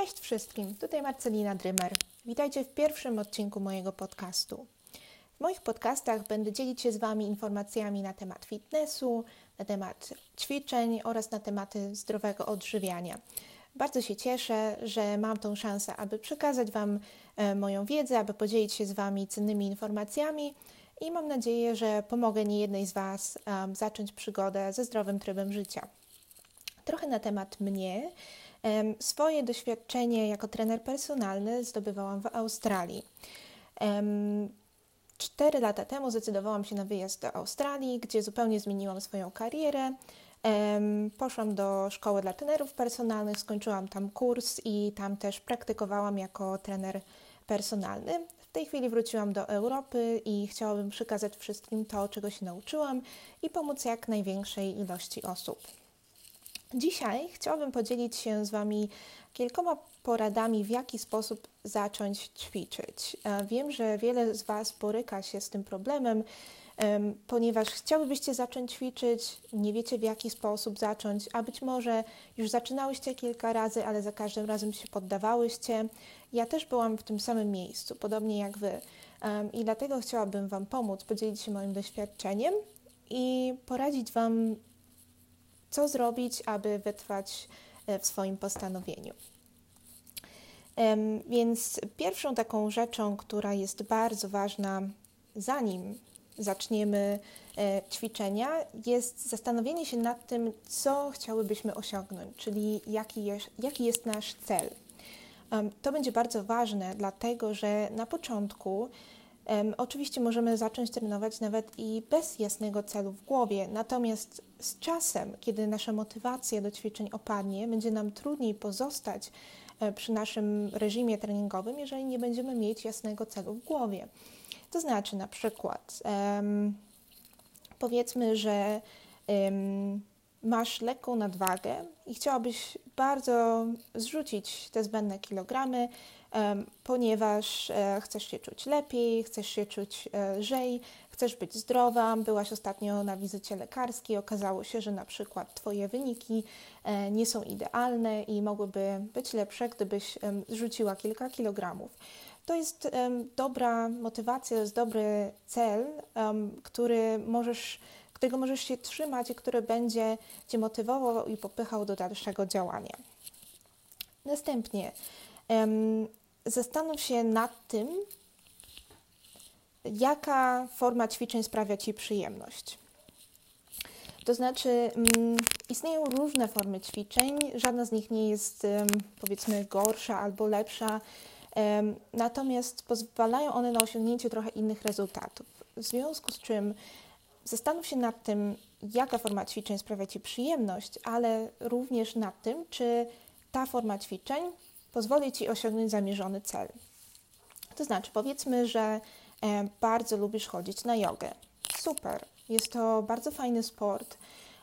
Cześć wszystkim, tutaj Marcelina Drymer. Witajcie w pierwszym odcinku mojego podcastu. W moich podcastach będę dzielić się z Wami informacjami na temat fitnessu, na temat ćwiczeń oraz na tematy zdrowego odżywiania. Bardzo się cieszę, że mam tą szansę, aby przekazać Wam e, moją wiedzę, aby podzielić się z Wami cennymi informacjami i mam nadzieję, że pomogę niejednej z Was um, zacząć przygodę ze zdrowym trybem życia. Trochę na temat mnie. Swoje doświadczenie jako trener personalny zdobywałam w Australii. Cztery lata temu zdecydowałam się na wyjazd do Australii, gdzie zupełnie zmieniłam swoją karierę. Poszłam do szkoły dla trenerów personalnych, skończyłam tam kurs i tam też praktykowałam jako trener personalny. W tej chwili wróciłam do Europy i chciałabym przekazać wszystkim to, czego się nauczyłam i pomóc jak największej ilości osób. Dzisiaj chciałabym podzielić się z Wami kilkoma poradami, w jaki sposób zacząć ćwiczyć. E, wiem, że wiele z Was boryka się z tym problemem, ponieważ chciałybyście zacząć ćwiczyć, nie wiecie w jaki sposób zacząć, a być może już zaczynałyście kilka razy, ale za każdym razem się poddawałyście. Ja też byłam w tym samym miejscu, podobnie jak Wy. I dlatego chciałabym Wam pomóc, podzielić się moim doświadczeniem i poradzić Wam, co zrobić, aby wytrwać e, w swoim postanowieniu. Więc pierwszą taką rzeczą, która jest bardzo ważna, zanim zaczniemy e, ćwiczenia, jest zastanowienie się nad tym, co chciałybyśmy osiągnąć, czyli jaki jest, jaki jest nasz cel. To będzie bardzo ważne, dlatego że na początku oczywiście możemy zacząć trenować nawet i bez jasnego celu w głowie, natomiast z czasem, kiedy nasza motywacja do ćwiczeń opadnie, będzie nam trudniej pozostać e, przy naszym reżimie treningowym, jeżeli nie będziemy mieć jasnego celu w głowie. To znaczy na przykład um, powiedzmy, że um, masz lekką nadwagę i chciałabyś bardzo zrzucić te zbędne kilogramy, ponieważ e, chcesz się czuć lepiej, chcesz się czuć e, lżej, chcesz być zdrowa. Byłaś ostatnio na wizycie lekarskiej, okazało się, że na przykład Twoje wyniki e, nie są idealne i mogłyby być lepsze, gdybyś zrzuciła kilka kilogramów. To jest dobra motywacja, to jest dobry cel, który możesz, którego możesz się trzymać i który będzie Cię motywował i popychał do dalszego działania. Następnie zastanów się nad tym, jaka forma ćwiczeń sprawia Ci przyjemność. To znaczy, um, istnieją różne formy ćwiczeń, żadna z nich nie jest, powiedzmy, gorsza albo lepsza natomiast pozwalają one na osiągnięcie trochę innych rezultatów. W związku z czym zastanów się nad tym, jaka forma ćwiczeń sprawia Ci przyjemność, ale również nad tym, czy ta forma ćwiczeń pozwoli Ci osiągnąć zamierzony cel. To znaczy, powiedzmy, że bardzo lubisz chodzić na jogę. Super, jest to bardzo fajny sport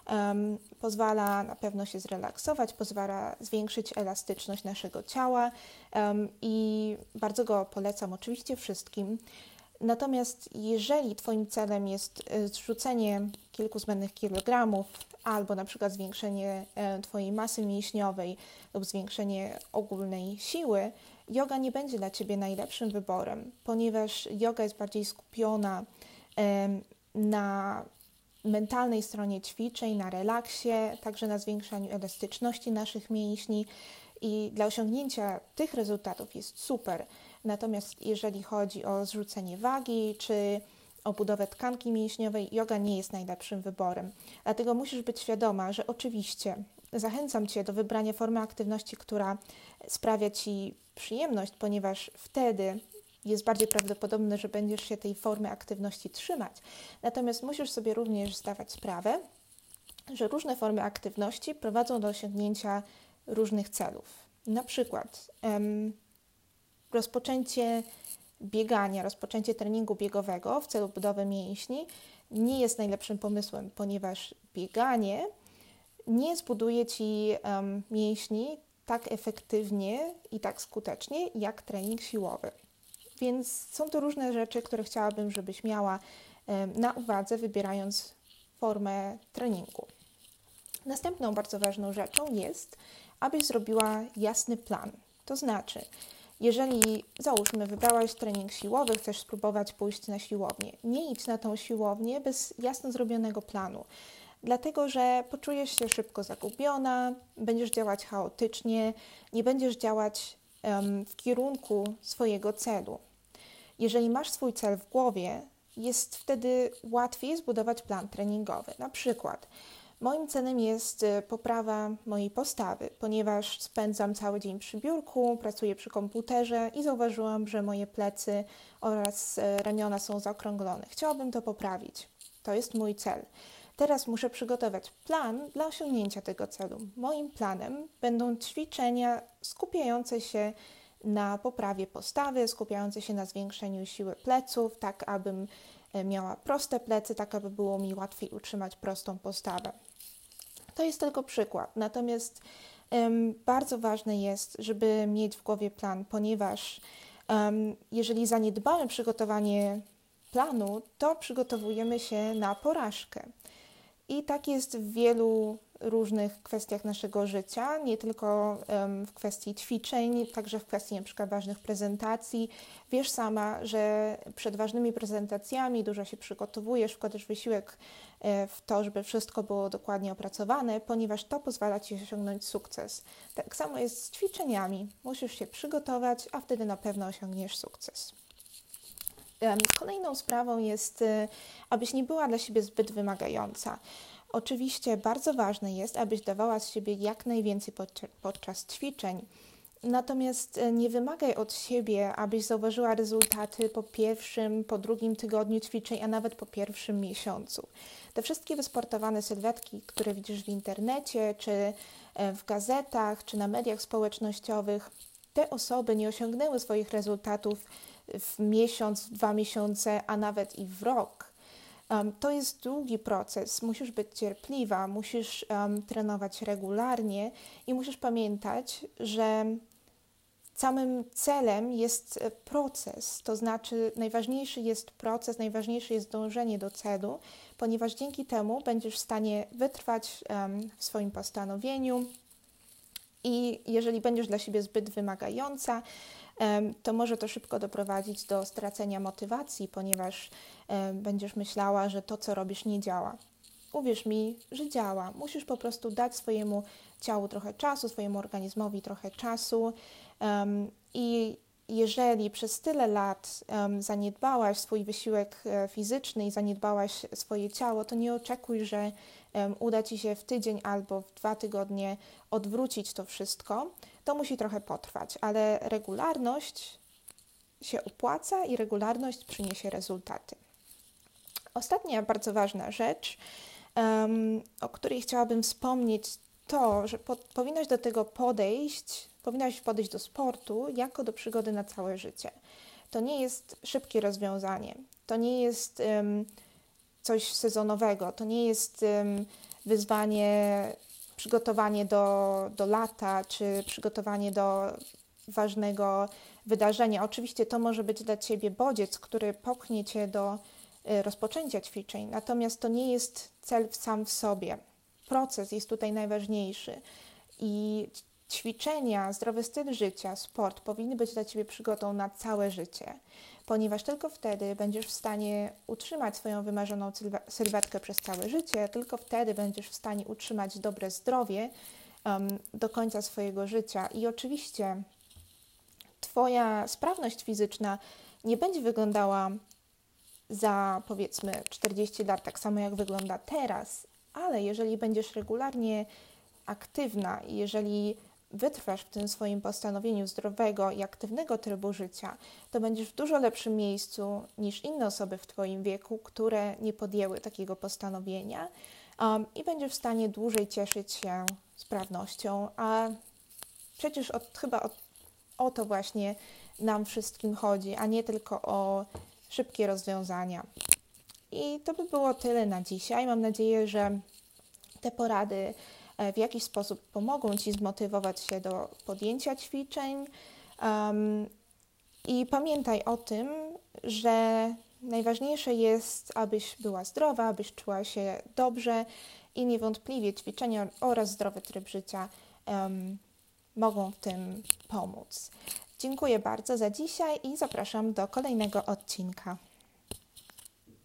um, pozwala na pewno się zrelaksować, pozwala zwiększyć elastyczność naszego ciała um, i bardzo go polecam oczywiście wszystkim. Natomiast jeżeli Twoim celem jest e, zrzucenie kilku zbędnych kilogramów albo na przykład zwiększenie e, Twojej masy mięśniowej lub zwiększenie ogólnej siły, yoga nie będzie dla Ciebie najlepszym wyborem, ponieważ yoga jest bardziej skupiona na mentalnej stronie ćwiczeń, na relaksie, także na zwiększaniu elastyczności naszych mięśni i dla osiągnięcia tych rezultatów jest super. Natomiast jeżeli chodzi o zrzucenie wagi czy o budowę tkanki mięśniowej, yoga nie jest najlepszym wyborem. Dlatego musisz być świadoma, że oczywiście zachęcam Cię do wybrania formy aktywności, która sprawia Ci przyjemność, ponieważ wtedy jest bardziej prawdopodobne, że będziesz się tej formy aktywności trzymać. Natomiast musisz sobie również zdawać sprawę, że różne formy aktywności prowadzą do osiągnięcia różnych celów. Na przykład rozpoczęcie biegania, rozpoczęcie treningu biegowego w celu budowy mięśni nie jest najlepszym pomysłem, ponieważ bieganie nie zbuduje ci um, mięśni tak efektywnie i tak skutecznie jak trening siłowy. Więc są to różne rzeczy, które chciałabym, żebyś miała na uwadze, wybierając formę treningu. Następną bardzo ważną rzeczą jest, abyś zrobiła jasny plan. To znaczy, jeżeli załóżmy, wybrałaś trening siłowy, chcesz spróbować pójść na siłownię, nie idź na tą siłownię bez jasno zrobionego planu, dlatego że poczujesz się szybko zagubiona, będziesz działać chaotycznie, nie będziesz działać um, w kierunku swojego celu. Jeżeli masz swój cel w głowie, jest wtedy łatwiej zbudować plan treningowy. Na przykład, moim celem jest e, poprawa mojej postawy, ponieważ spędzam cały dzień przy biurku, pracuję przy komputerze i zauważyłam, że moje plecy oraz e, ramiona są zaokrąglone. Chciałabym to poprawić. To jest mój cel. Teraz muszę przygotować plan dla osiągnięcia tego celu. Moim planem będą ćwiczenia skupiające się na poprawie postawy, skupiające się na zwiększeniu siły pleców, tak abym miała proste plecy, tak aby było mi łatwiej utrzymać prostą postawę. To jest tylko przykład. Natomiast um, bardzo ważne jest, żeby mieć w głowie plan, ponieważ um, jeżeli zaniedbamy przygotowanie planu, to przygotowujemy się na porażkę. I tak jest w wielu różnych kwestiach naszego życia, nie tylko w kwestii ćwiczeń, także w kwestii przykład ważnych prezentacji. Wiesz sama, że przed ważnymi prezentacjami dużo się przygotowujesz, wkładasz wysiłek e, w to, żeby wszystko było dokładnie opracowane, ponieważ to pozwala Ci osiągnąć sukces. Tak samo jest z ćwiczeniami. Musisz się przygotować, a wtedy na pewno osiągniesz sukces. Kolejną sprawą jest, e, abyś nie była dla siebie zbyt wymagająca. Oczywiście bardzo ważne jest, abyś dawała z siebie jak najwięcej podczas ćwiczeń. Natomiast e, nie wymagaj od siebie, abyś zauważyła rezultaty po pierwszym, po drugim tygodniu ćwiczeń, a nawet po pierwszym miesiącu. Te wszystkie wysportowane sylwetki, które widzisz w internecie, czy e, w gazetach, czy na mediach społecznościowych, te osoby nie osiągnęły swoich rezultatów w miesiąc, dwa miesiące, a nawet i w rok. Um, to jest długi proces, musisz być cierpliwa, musisz um, trenować regularnie i musisz pamiętać, że samym celem jest e, proces, to znaczy najważniejszy jest proces, najważniejsze jest dążenie do celu, ponieważ dzięki temu będziesz w stanie wytrwać um, w swoim postanowieniu i jeżeli będziesz dla siebie zbyt wymagająca, to może to szybko doprowadzić do stracenia motywacji, ponieważ będziesz myślała, że to, co robisz, nie działa. Uwierz mi, że działa. Musisz po prostu dać swojemu ciału trochę czasu, swojemu organizmowi trochę czasu. I jeżeli przez tyle lat um, zaniedbałaś swój wysiłek e, fizyczny i zaniedbałaś swoje ciało, to nie oczekuj, że um, uda ci się w tydzień albo w dwa tygodnie odwrócić to wszystko. To musi trochę potrwać, ale regularność się opłaca i regularność przyniesie rezultaty. Ostatnia bardzo ważna rzecz, um, o której chciałabym wspomnieć, to, że po, powinnaś do tego podejść, powinnaś podejść do sportu jako do przygody na całe życie. To nie jest szybkie rozwiązanie, to nie jest um, coś sezonowego, to nie jest um, wyzwanie, przygotowanie do, do lata, czy przygotowanie do ważnego wydarzenia. Oczywiście to może być dla Ciebie bodziec, który popchnie Cię do y, rozpoczęcia ćwiczeń, natomiast to nie jest cel sam w sobie proces jest tutaj najważniejszy. I ćwiczenia, zdrowy styl życia, sport powinny być dla Ciebie przygodą na całe życie, ponieważ tylko wtedy będziesz w stanie utrzymać swoją wymarzoną sylwetkę przez całe życie, tylko wtedy będziesz w stanie utrzymać dobre zdrowie um, do końca swojego życia. I oczywiście Twoja sprawność fizyczna nie będzie wyglądała za powiedzmy 40 lat tak samo jak wygląda teraz, ale jeżeli będziesz regularnie aktywna jeżeli wytrwasz w tym swoim postanowieniu zdrowego i aktywnego trybu życia, to będziesz w dużo lepszym miejscu niż inne osoby w Twoim wieku, które nie podjęły takiego postanowienia um, i będziesz w stanie dłużej cieszyć się sprawnością, a przecież od, chyba od, o to właśnie nam wszystkim chodzi, a nie tylko o szybkie rozwiązania. I to by było tyle na dzisiaj. Mam nadzieję, że te porady e, w jakiś sposób pomogą Ci zmotywować się do podjęcia ćwiczeń. Um, I pamiętaj o tym, że najważniejsze jest, abyś była zdrowa, abyś czuła się dobrze i niewątpliwie ćwiczenia oraz zdrowy tryb życia um, mogą w tym pomóc. Dziękuję bardzo za dzisiaj i zapraszam do kolejnego odcinka.